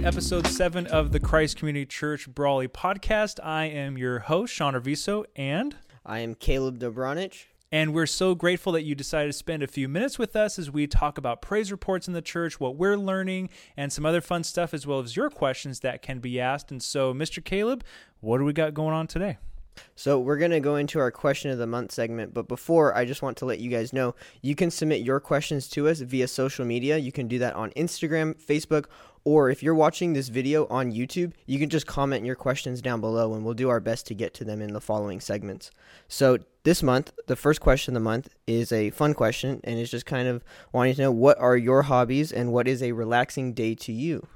to episode seven of the Christ Community Church Brawley podcast. I am your host, Sean Arviso, and I am Caleb Dobranich. And we're so grateful that you decided to spend a few minutes with us as we talk about praise reports in the church, what we're learning, and some other fun stuff, as well as your questions that can be asked. And so, Mr. Caleb, what do we got going on today? So, we're going to go into our question of the month segment, but before, I just want to let you guys know you can submit your questions to us via social media. You can do that on Instagram, Facebook, or if you're watching this video on YouTube, you can just comment your questions down below and we'll do our best to get to them in the following segments. So, this month, the first question of the month is a fun question and it's just kind of wanting to know what are your hobbies and what is a relaxing day to you?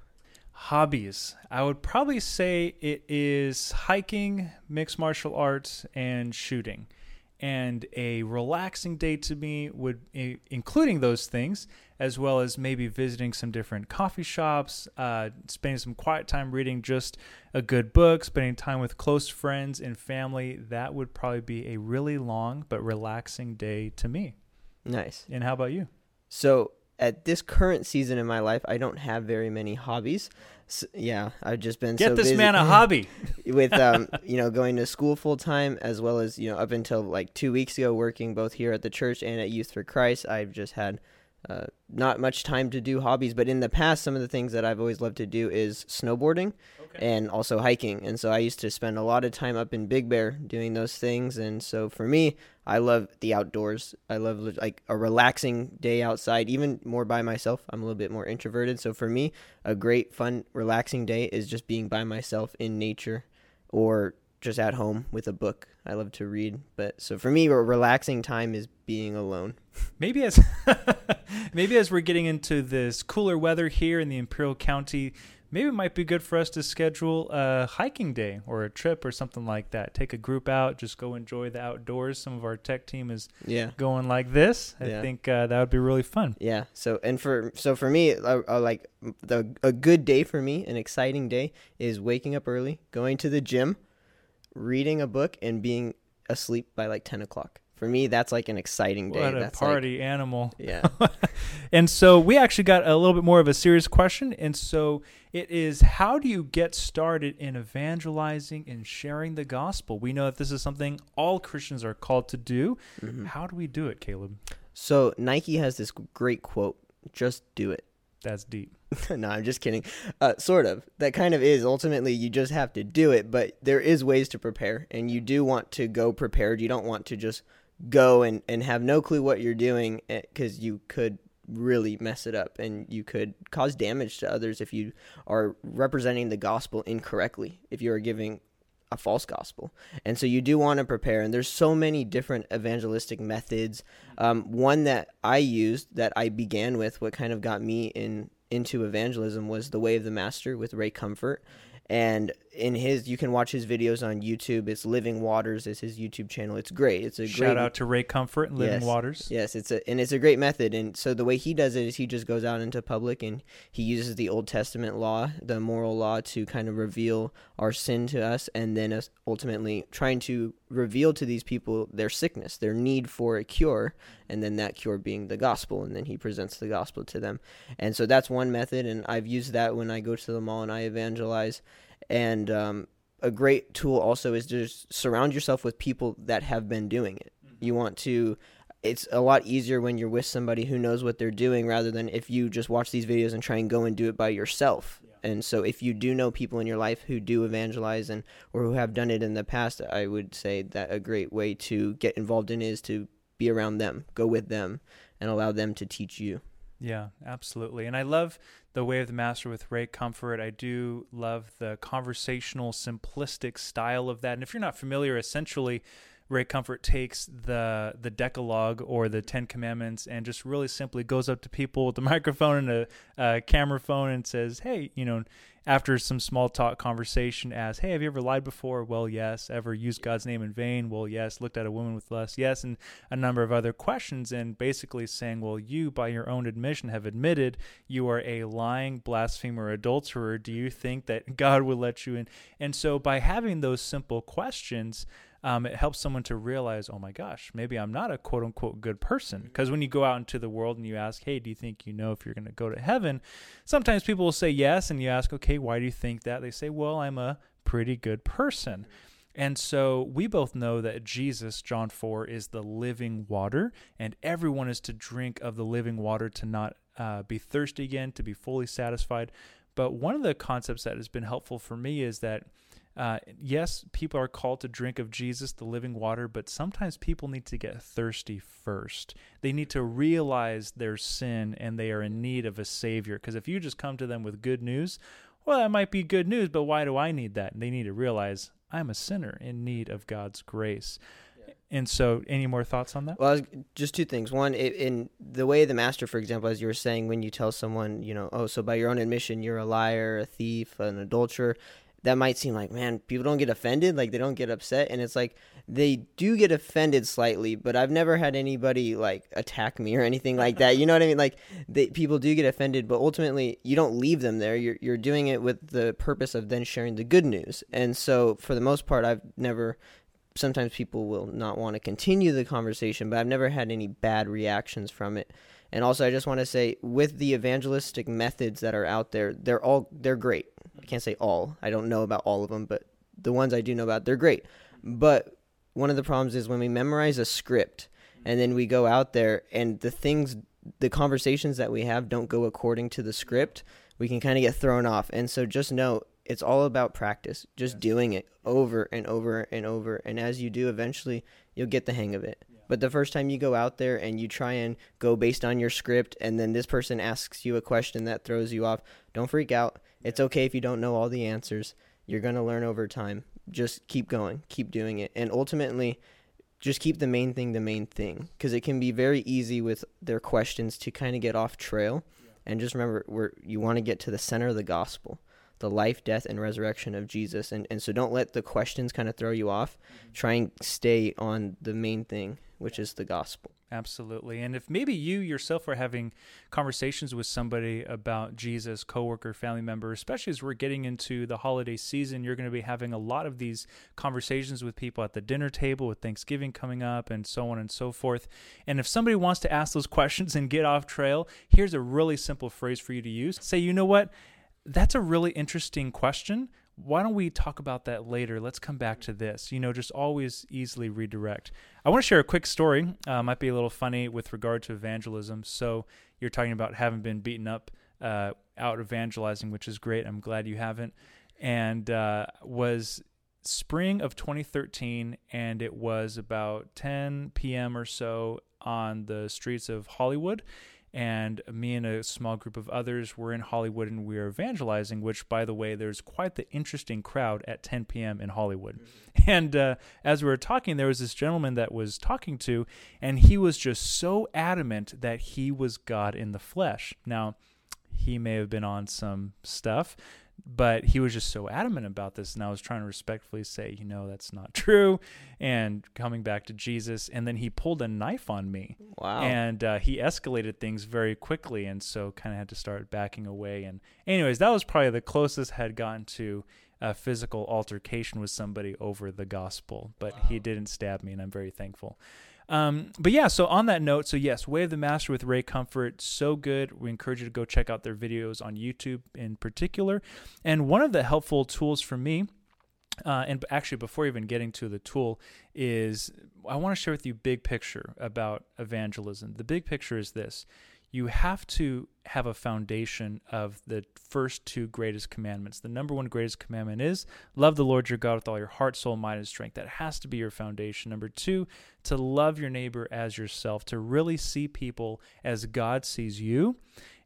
Hobbies. I would probably say it is hiking, mixed martial arts, and shooting. And a relaxing day to me would, including those things, as well as maybe visiting some different coffee shops, uh, spending some quiet time reading just a good book, spending time with close friends and family. That would probably be a really long but relaxing day to me. Nice. And how about you? So, at this current season in my life, I don't have very many hobbies. So, yeah, I've just been get so this man a hobby with um, you know, going to school full time as well as you know up until like two weeks ago, working both here at the church and at Youth for Christ. I've just had uh, not much time to do hobbies, but in the past, some of the things that I've always loved to do is snowboarding okay. and also hiking. And so I used to spend a lot of time up in Big Bear doing those things. And so for me, I love the outdoors. I love like a relaxing day outside, even more by myself. I'm a little bit more introverted. So for me, a great, fun, relaxing day is just being by myself in nature or just at home with a book. I love to read, but so for me, a relaxing time is being alone. maybe as maybe as we're getting into this cooler weather here in the Imperial County, maybe it might be good for us to schedule a hiking day or a trip or something like that. Take a group out, just go enjoy the outdoors. Some of our tech team is yeah. going like this. I yeah. think uh, that would be really fun. Yeah. So and for so for me, uh, uh, like the a good day for me, an exciting day is waking up early, going to the gym reading a book and being asleep by like 10 o'clock. For me, that's like an exciting day. What a that's party like, animal. Yeah. and so we actually got a little bit more of a serious question. And so it is how do you get started in evangelizing and sharing the gospel? We know that this is something all Christians are called to do. Mm-hmm. How do we do it, Caleb? So Nike has this great quote just do it. That's deep. no, I'm just kidding. Uh, sort of. That kind of is. Ultimately, you just have to do it, but there is ways to prepare, and you do want to go prepared. You don't want to just go and, and have no clue what you're doing because eh, you could really mess it up and you could cause damage to others if you are representing the gospel incorrectly, if you are giving a false gospel. And so you do want to prepare. And there's so many different evangelistic methods. Um, one that I used that I began with, what kind of got me in into evangelism was The Way of the Master with Ray Comfort. And in his, you can watch his videos on YouTube. It's Living Waters is his YouTube channel. It's great. It's a shout great, out to Ray Comfort and Living yes, Waters. Yes, it's a and it's a great method. And so the way he does it is he just goes out into public and he uses the Old Testament law, the moral law, to kind of reveal our sin to us, and then ultimately trying to reveal to these people their sickness, their need for a cure, and then that cure being the gospel, and then he presents the gospel to them. And so that's one method, and I've used that when I go to the mall and I evangelize. And um, a great tool also is to just surround yourself with people that have been doing it. Mm-hmm. You want to it's a lot easier when you're with somebody who knows what they're doing rather than if you just watch these videos and try and go and do it by yourself. Yeah. And so if you do know people in your life who do evangelize and or who have done it in the past, I would say that a great way to get involved in is to be around them, go with them and allow them to teach you. Yeah, absolutely. And I love the way of the master with Ray Comfort. I do love the conversational, simplistic style of that. And if you're not familiar, essentially, Ray Comfort takes the the Decalogue or the Ten Commandments and just really simply goes up to people with a microphone and a, a camera phone and says, "Hey, you know, after some small talk conversation as, hey, have you ever lied before? Well, yes. Ever used God's name in vain? Well, yes. Looked at a woman with lust? Yes. And a number of other questions, and basically saying, well, you, by your own admission, have admitted you are a lying, blasphemer, adulterer. Do you think that God will let you in? And so by having those simple questions, um, it helps someone to realize, oh my gosh, maybe I'm not a quote unquote good person. Because when you go out into the world and you ask, hey, do you think you know if you're going to go to heaven? Sometimes people will say yes, and you ask, okay, why do you think that? They say, well, I'm a pretty good person. And so we both know that Jesus, John 4, is the living water, and everyone is to drink of the living water to not uh, be thirsty again, to be fully satisfied. But one of the concepts that has been helpful for me is that uh, yes, people are called to drink of Jesus, the living water, but sometimes people need to get thirsty first. They need to realize their sin and they are in need of a Savior. Because if you just come to them with good news, well, that might be good news, but why do I need that? And they need to realize I'm a sinner in need of God's grace. And so, any more thoughts on that? Well, just two things. One, it, in the way the master, for example, as you were saying, when you tell someone, you know, oh, so by your own admission, you're a liar, a thief, an adulterer, that might seem like, man, people don't get offended, like they don't get upset, and it's like they do get offended slightly, but I've never had anybody like attack me or anything like that. You know what I mean? Like they, people do get offended, but ultimately you don't leave them there. You're you're doing it with the purpose of then sharing the good news. And so for the most part, I've never. Sometimes people will not want to continue the conversation, but I've never had any bad reactions from it. And also, I just want to say, with the evangelistic methods that are out there, they're all they're great. I can't say all. I don't know about all of them, but the ones I do know about, they're great. But one of the problems is when we memorize a script and then we go out there and the things, the conversations that we have don't go according to the script, we can kind of get thrown off. And so just know it's all about practice, just yes. doing it over and over and over. And as you do, eventually you'll get the hang of it. But the first time you go out there and you try and go based on your script, and then this person asks you a question that throws you off, don't freak out. It's okay if you don't know all the answers. You're going to learn over time. Just keep going, keep doing it. And ultimately, just keep the main thing the main thing because it can be very easy with their questions to kind of get off trail. And just remember, where you want to get to the center of the gospel the life, death, and resurrection of Jesus. And, and so don't let the questions kind of throw you off. Mm-hmm. Try and stay on the main thing, which is the gospel. Absolutely. And if maybe you yourself are having conversations with somebody about Jesus, coworker, family member, especially as we're getting into the holiday season, you're going to be having a lot of these conversations with people at the dinner table with Thanksgiving coming up and so on and so forth. And if somebody wants to ask those questions and get off trail, here's a really simple phrase for you to use. Say, you know what? That's a really interesting question. Why don't we talk about that later? Let's come back to this. You know, just always easily redirect. I want to share a quick story. Uh, might be a little funny with regard to evangelism. So you're talking about having been beaten up uh, out evangelizing, which is great. I'm glad you haven't. And uh, was spring of 2013, and it was about 10 p.m. or so on the streets of Hollywood and me and a small group of others were in Hollywood and we were evangelizing, which, by the way, there's quite the interesting crowd at 10 p.m. in Hollywood. And uh, as we were talking, there was this gentleman that was talking to, and he was just so adamant that he was God in the flesh. Now, he may have been on some stuff but he was just so adamant about this and i was trying to respectfully say you know that's not true and coming back to jesus and then he pulled a knife on me. Wow. And uh, he escalated things very quickly and so kind of had to start backing away and anyways that was probably the closest I had gotten to a physical altercation with somebody over the gospel but wow. he didn't stab me and i'm very thankful um, but yeah, so on that note, so yes, Way of the Master with Ray Comfort, so good. We encourage you to go check out their videos on YouTube in particular. And one of the helpful tools for me, uh, and actually, before even getting to the tool, is I want to share with you big picture about evangelism. The big picture is this: you have to have a foundation of the first two greatest commandments. The number one greatest commandment is love the Lord your God with all your heart, soul, mind, and strength. That has to be your foundation. Number two, to love your neighbor as yourself, to really see people as God sees you.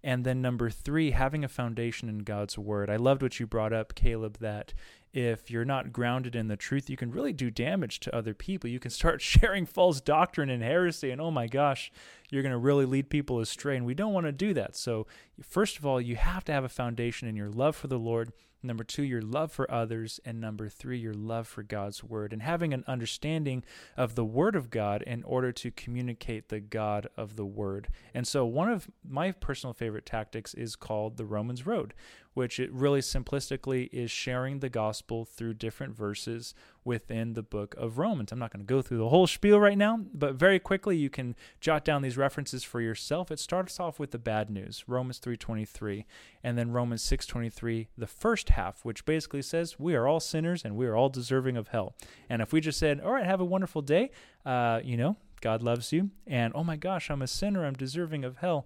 And then number three, having a foundation in God's word. I loved what you brought up, Caleb, that if you're not grounded in the truth, you can really do damage to other people. You can start sharing false doctrine and heresy, and oh my gosh, you're going to really lead people astray. And we don't want to do that. So, first of all, you have to have a foundation in your love for the Lord. Number two, your love for others. And number three, your love for God's word and having an understanding of the word of God in order to communicate the God of the word. And so, one of my personal favorite tactics is called the Romans Road, which it really simplistically is sharing the gospel through different verses within the book of Romans. I'm not going to go through the whole spiel right now, but very quickly you can jot down these references for yourself. It starts off with the bad news, Romans 3:23, and then Romans 6:23, the first half, which basically says we are all sinners and we are all deserving of hell. And if we just said, "All right, have a wonderful day," uh, you know, God loves you, and oh my gosh, I'm a sinner, I'm deserving of hell.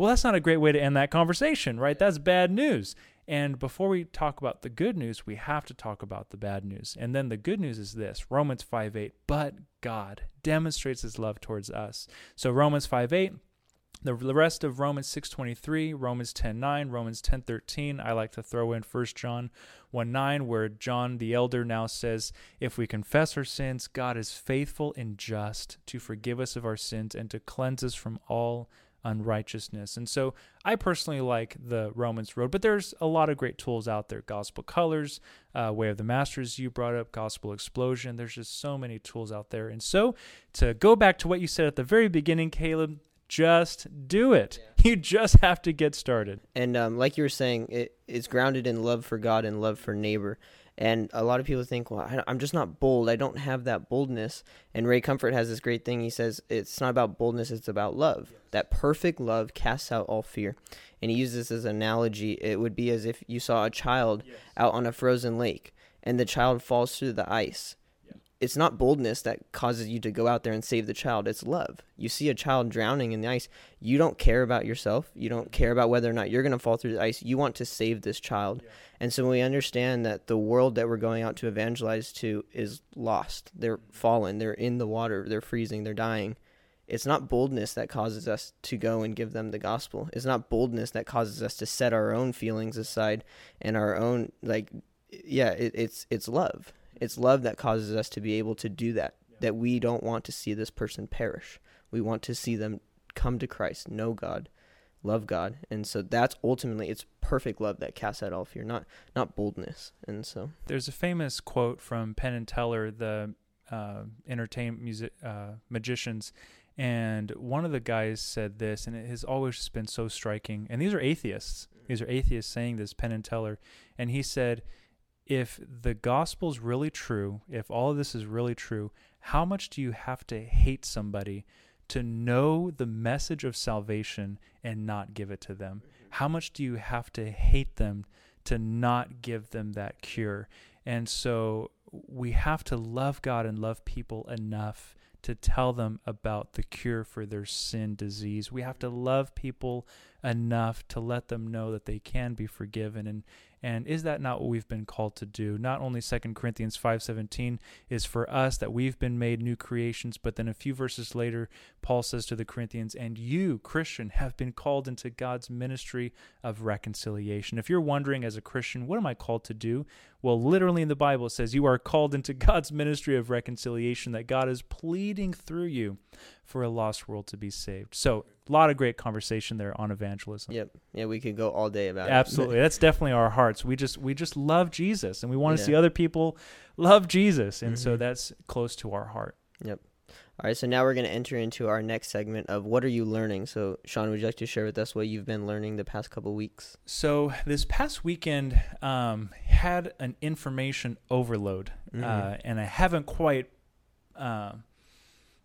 Well, that's not a great way to end that conversation, right? That's bad news. And before we talk about the good news, we have to talk about the bad news. And then the good news is this Romans 5 8, but God demonstrates his love towards us. So Romans 5 8, the, rest of Romans 6:23, Romans 10:9, Romans 10:13, I like to throw in 1 John 1:9 where John the elder now says, "If we confess our sins, God is faithful and just to forgive us of our sins and to cleanse us from all unrighteousness. And so I personally like the Romans Road, but there's a lot of great tools out there. Gospel Colors, uh, Way of the Masters, you brought up, Gospel Explosion. There's just so many tools out there. And so to go back to what you said at the very beginning, Caleb, just do it. Yeah. You just have to get started. And um, like you were saying, it, it's grounded in love for God and love for neighbor. And a lot of people think, well, I, am just not bold. I don't have that boldness. And Ray Comfort has this great thing. He says, it's not about boldness, it's about love. Yes. That perfect love casts out all fear. And he uses this as an analogy. It would be as if you saw a child yes. out on a frozen lake and the child falls through the ice it's not boldness that causes you to go out there and save the child it's love. You see a child drowning in the ice you don't care about yourself you don't care about whether or not you're going to fall through the ice you want to save this child. Yeah. and so when we understand that the world that we're going out to evangelize to is lost. They're fallen they're in the water they're freezing they're dying. It's not boldness that causes us to go and give them the gospel. It's not boldness that causes us to set our own feelings aside and our own like yeah it, it's it's love it's love that causes us to be able to do that. Yeah. That we don't want to see this person perish. We want to see them come to Christ, know God, love God, and so that's ultimately it's perfect love that casts out all fear, not not boldness. And so there's a famous quote from Penn and Teller, the uh, entertainment music uh, magicians, and one of the guys said this, and it has always been so striking. And these are atheists. These are atheists saying this, Penn and Teller, and he said if the gospel's really true, if all of this is really true, how much do you have to hate somebody to know the message of salvation and not give it to them? Mm-hmm. How much do you have to hate them to not give them that cure? And so we have to love God and love people enough to tell them about the cure for their sin disease. We have to love people enough to let them know that they can be forgiven and and is that not what we've been called to do? Not only 2 Corinthians 5:17 is for us that we've been made new creations, but then a few verses later Paul says to the Corinthians, "And you, Christian, have been called into God's ministry of reconciliation." If you're wondering as a Christian, what am I called to do? Well, literally in the Bible it says you are called into God's ministry of reconciliation that God is pleading through you for a lost world to be saved. So, a lot of great conversation there on evangelism. Yep. Yeah, we could go all day about Absolutely. it. Absolutely. That's definitely our hearts. We just we just love Jesus and we want to yeah. see other people love Jesus and mm-hmm. so that's close to our heart. Yep. All right, so now we're going to enter into our next segment of what are you learning? So, Sean, would you like to share with us what you've been learning the past couple weeks? So, this past weekend um, had an information overload, mm-hmm. uh, and I haven't quite uh,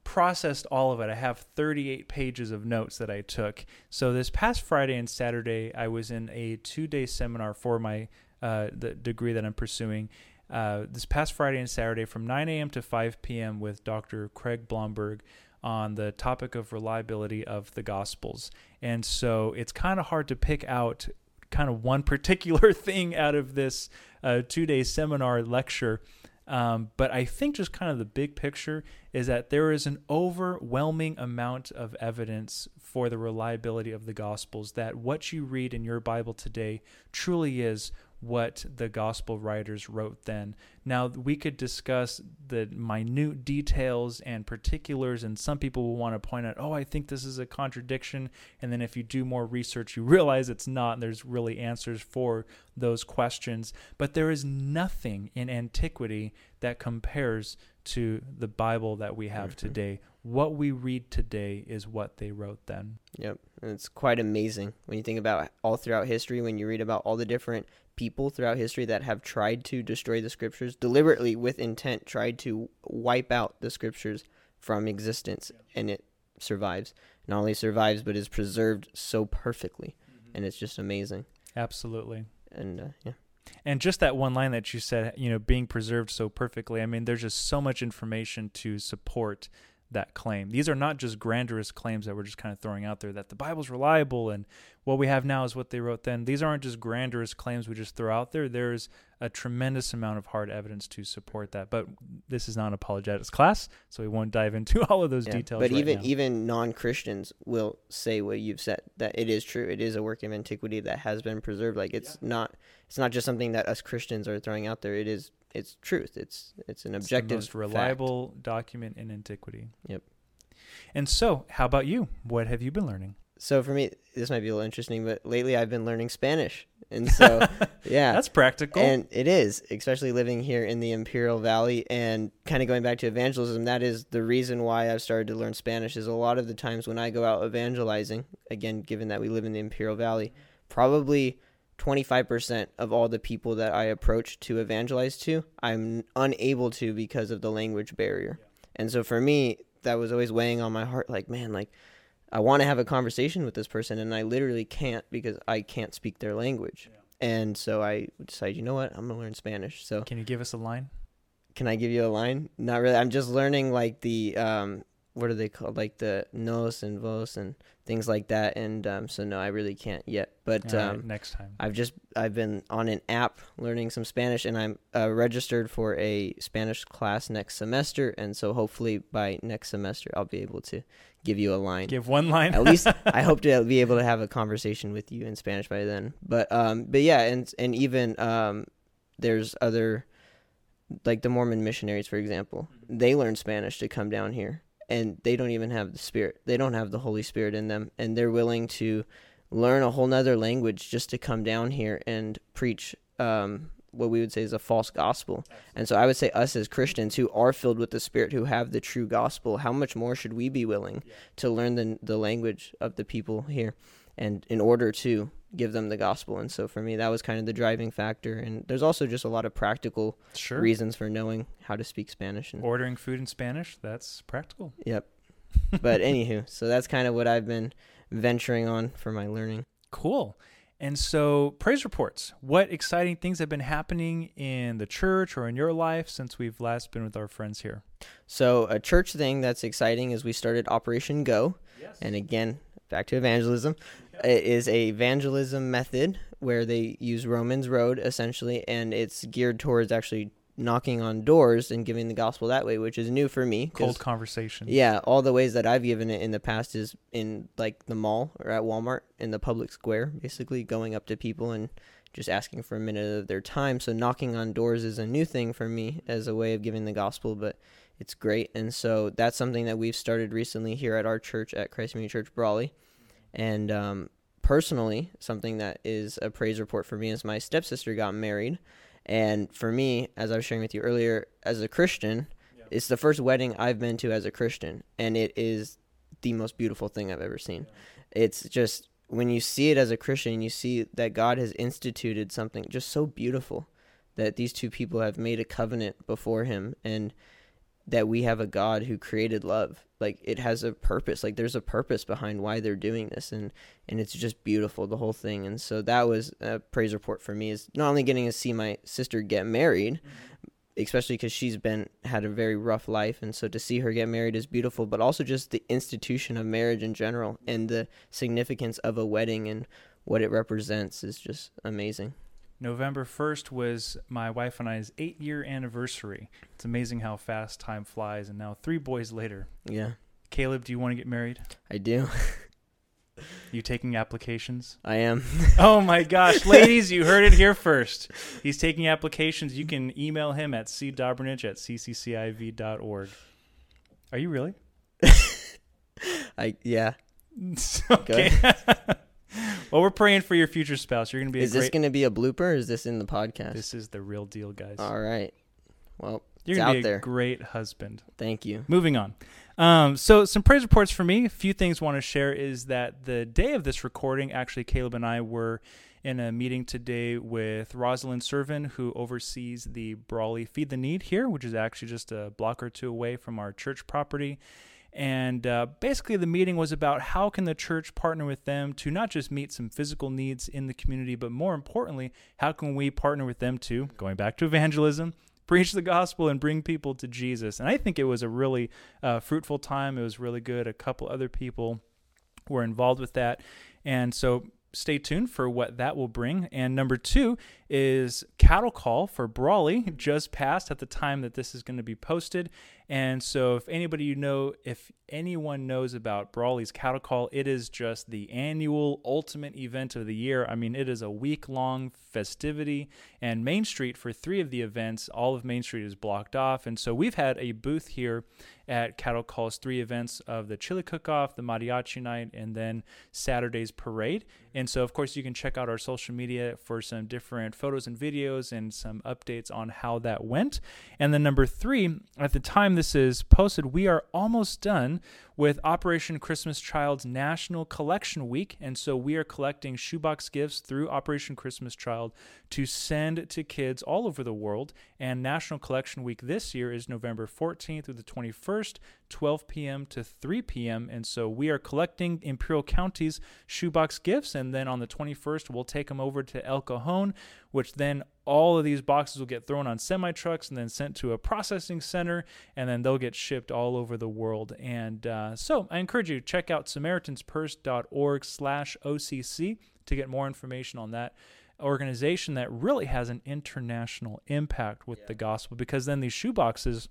processed all of it. I have 38 pages of notes that I took. So this past Friday and Saturday, I was in a two-day seminar for my uh, the degree that I'm pursuing. Uh, this past Friday and Saturday, from 9 a.m. to 5 p.m., with Dr. Craig Blomberg on the topic of reliability of the Gospels. And so it's kind of hard to pick out kind of one particular thing out of this uh, two-day seminar lecture. Um, but I think just kind of the big picture is that there is an overwhelming amount of evidence for the reliability of the Gospels, that what you read in your Bible today truly is what the gospel writers wrote then. Now, we could discuss the minute details and particulars, and some people will want to point out, oh, I think this is a contradiction. And then if you do more research, you realize it's not, and there's really answers for those questions. But there is nothing in antiquity that compares to the Bible that we have mm-hmm. today what we read today is what they wrote then. Yep. And it's quite amazing when you think about all throughout history, when you read about all the different people throughout history that have tried to destroy the scriptures, deliberately with intent, tried to wipe out the scriptures from existence, and it survives. Not only survives, but is preserved so perfectly. And it's just amazing. Absolutely. And uh, yeah. And just that one line that you said, you know, being preserved so perfectly. I mean, there's just so much information to support that claim. These are not just grandiose claims that we're just kind of throwing out there that the Bible's reliable and what we have now is what they wrote then. These aren't just grandiose claims we just throw out there. There's a tremendous amount of hard evidence to support that. But this is not an apologetics class, so we won't dive into all of those Yeah, details. But right even now. even non Christians will say what you've said that it is true. It is a work of antiquity that has been preserved. Like it's not it's not just something that us Christians are throwing out there. It is it's truth. It's it's an It's objective, the most fact. reliable document in antiquity. Yep. And so, how about you? What have you been learning? So for me, this might be a little interesting, but lately I've been learning Spanish, and so yeah, That's practical. And it is, especially living here in the Imperial Valley and kind of going back to evangelism. That is the reason why I've started to learn Spanish. Is a lot of the times when I go out evangelizing, again, given that we live in the Imperial Valley, probably 25% of all the people that I approach to evangelize to, I'm unable to because of the language barrier. And so for me, that was always weighing on my heart like, man, like I want to have a conversation with this person and I literally can't because I can't speak their language. And so I decided, you know what? I'm going to learn Spanish. So Can you give us a line? can I give you a line? Not really. I'm just learning like the um what are they called? Like the nos and vos and things like that. And um so no, I really can't yet. But right, um next time. I've just I've been on an app learning some Spanish and I'm uh, registered for a Spanish class next semester and so hopefully by next semester I'll be able to give you a line. Give one line. At least I hope to be able to have a conversation with you in Spanish by then. But um, but yeah, and and even um, there's other like the Mormon missionaries, for example. They learn Spanish to come down here, and they don't even have the Spirit. They don't have the Holy Spirit in them, and they're willing to learn a whole nother language just to come down here and preach. Um, what we would say is a false gospel. And so I would say us as Christians who are filled with the Spirit, who have the true gospel, how much more should we be willing to learn the the language of the people here, and in order to give them the gospel. And so for me, that was kind of the driving factor. And there's also just a lot of practical Sure. reasons for knowing how to speak Spanish. And Ordering food in Spanish, that's practical. yep. But anywho, so that's kind of what I've been venturing on for my learning. Cool. And so, praise reports. What exciting things have been happening in the church or in your life since we've last been with our friends here? So a church thing that's exciting is we started Operation Go, and again back to evangelism. It is a evangelism method where they use Romans Road essentially, and it's geared towards actually knocking on doors and giving the gospel that way, which is new for me. Cold conversation. Yeah, all the ways that I've given it in the past is in like the mall or at Walmart in the public square, basically going up to people and just asking for a minute of their time. So knocking on doors is a new thing for me as a way of giving the gospel, but it's great. And so that's something that we've started recently here at our church at Christ Community Church Brawley. And um, personally, something that is a praise report for me is my stepsister got married. And for me, as I was sharing with you earlier, as a Christian, it's the first wedding I've been to as a Christian, and it is the most beautiful thing I've ever seen. It's just when you see it as a Christian, you see that God has instituted something just so beautiful that these two people have made a covenant before Him, and that we have a God who created love. Like it has a purpose. Like there's a purpose behind why they're doing this, and and it's just beautiful the whole thing. And so that was a praise report for me is not only getting to see my sister get married, mm-hmm. especially because she's been had a very rough life, and so to see her get married is beautiful. But also just the institution of marriage in general and the significance of a wedding and what it represents is just amazing. November 1st was my wife and I's eight year anniversary. It's amazing how fast time flies. And now, three boys later. Yeah, Caleb, do you want to get married? I do. You taking applications? I am. Oh my gosh, ladies, you heard it here first. He's taking applications. You can email him at cdobranich at cccIV.org. Are you really? I yeah. okay. Well, we're praying for your future spouse. You're going to be Is this great. going to be a blooper? or Is this in the podcast? this is the real deal, guys. All right. Well, You're gonna out be a there. great husband. Thank you. Moving on. Um, so some praise reports for me. A few things I want to share is that the day of this recording, actually, Caleb and I were in a meeting today with Rosalind Servin, who oversees the Brawley Feed the Need here, which is actually just a block or two away from our church property. And uh, basically, the meeting was about how can the church partner with them to not just meet some physical needs in the community, but more importantly, how can we partner with them to, going back to evangelism, preach the gospel and bring people to Jesus. And I think it was a really uh, fruitful time. It was really good. A couple other people were involved with that. And so stay tuned for what that will bring. And number two is cattle call for Brawley just passed at the time that this is going to be posted. And so if anybody you know, if anyone knows about Brawley's cattle call, it is just the annual ultimate event of the year. I mean, it is a week long festivity and Main Street for three of the events, all of Main Street is blocked off. And so we've had a booth here at Cattle Call's three events of the chili cook-off, the mariachi night, and then Saturday's parade. And so, of course, you can check out our social media for some different photos and videos and some updates on how that went. And then number three, at the time this is posted, we are almost done with Operation Christmas Child's National Collection Week. And so we are collecting shoebox gifts through Operation Christmas Child to send to kids all over the world. And National Collection Week this year is November 14th through the 21st, 12 p.m. to 3 p.m. And so we are collecting Imperial County's shoebox gifts. And then on the 21st, we'll take them over to El Cajon, which then all of these boxes will get thrown on semi trucks and then sent to a processing center, and then they'll get shipped all over the world. And uh, Uh, so I encourage you to check out samaritanspurse.org slash OCC to get more information on that organization that really has an international impact with Yeah. the gospel. Because then these shoe boxes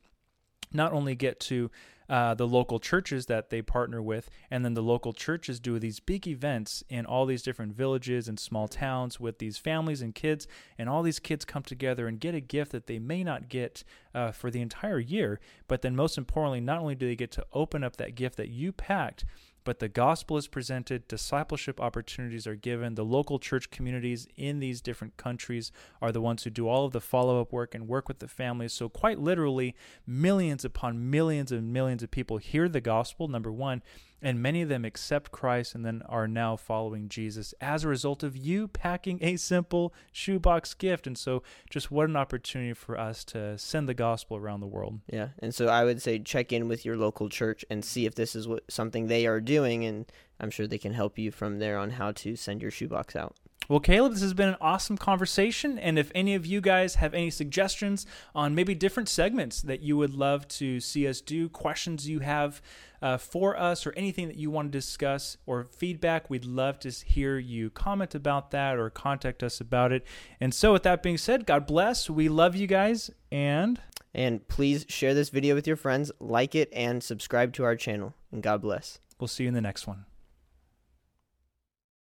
not only get to uh, the local churches that they partner with, and then the local churches do these big events in all these different villages and small towns with these families and kids, and all these kids come together and get a gift that they may not get uh, for the entire year. But then, most importantly, not only do they get to open up that gift that you packed, but the gospel is presented, discipleship opportunities are given. The local church communities in these different countries are the ones who do all of the follow up work and work with the families. So, quite literally, millions upon millions and millions of people hear the gospel, number one, and many of them accept Christ and then are now following Jesus as a result of you packing a simple shoebox gift. And so, just what an opportunity for us to send the gospel around the world. Yeah, and so I would say check in with your local church and see if this is what something they are doing, and I'm sure they can help you from there on how to send your shoebox out. Well, Caleb, this has been an awesome conversation. And if any of you guys have any suggestions on maybe different segments that you would love to see us do, questions you have uh, for us, or anything that you want to discuss, or feedback, we'd love to hear you comment about that or contact us about it. And so, with that being said, God bless. We love you guys. And And please share this video with your friends, like it, and subscribe to our channel. And God bless. we'll see you in the next one.